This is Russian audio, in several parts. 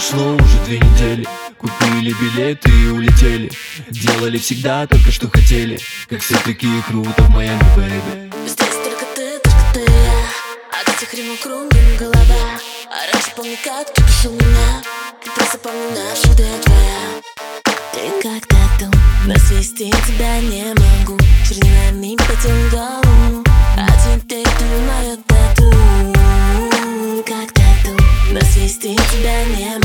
полетели Купили билеты и улетели. Делали всегда только что хотели. Как все такие круто в Майами, бэйби Здесь только ты, только ты. Я От этих рим кругом голова. А раньше помню, как ты душил меня. Ты просто помни я твоя. Ты как тату, но свести тебя не могу. Чернилами потел голову. А теперь ты моя тату. Как тату, но свести тебя не могу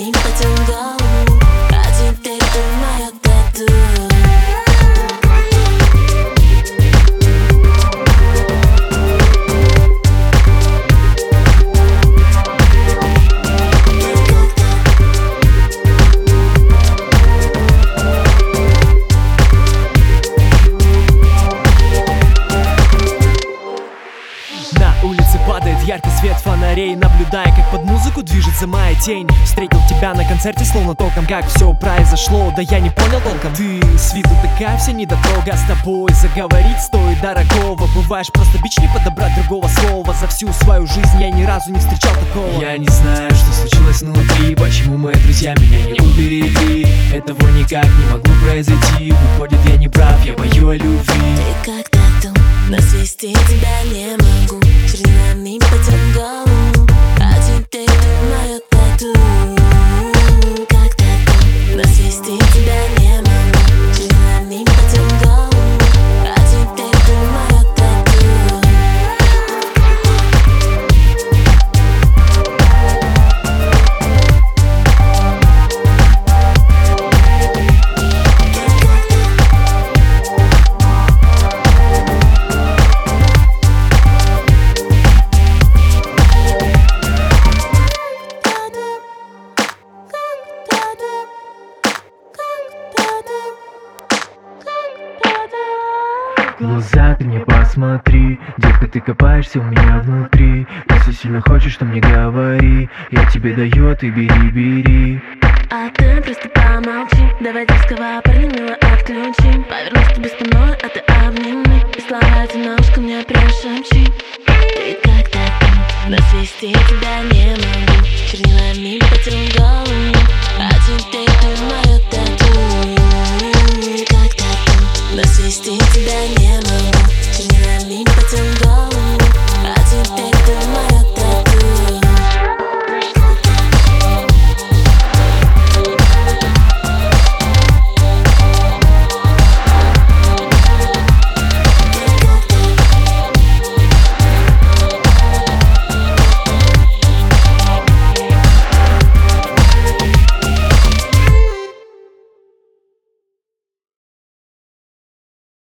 Чернилами потел голову падает яркий свет фонарей Наблюдая, как под музыку движется моя тень. Встретил тебя на концерте, словно током Как все произошло, да я не понял толком. Ты с виду такая вся недотрога. С тобой заговорить стоит дорогого. Бываешь просто бич, не подобрать другого слова. За всю свою жизнь я ни разу не встречал такого. Я не знаю, что случилось внутри Почему мои друзья меня не уберегли. Этого никак не могло произойти. Выходит, я не прав, я пою о любви. Ты как тату, но В глаза ты мне посмотри. Детка, ты копаешься у меня внутри. Если сильно хочешь, то мне говори. Я тебе даю, ты бери, бери. А ты просто помолчи. Давай дерзкого парня мило отключи. Повернусь тебе спиной, а ты обними. И слова эти на ушко мне прошепчи. Ты как тату, но свести тебя не могу. Чернилами потел Без тебя не могу ты не Чернилами потом голову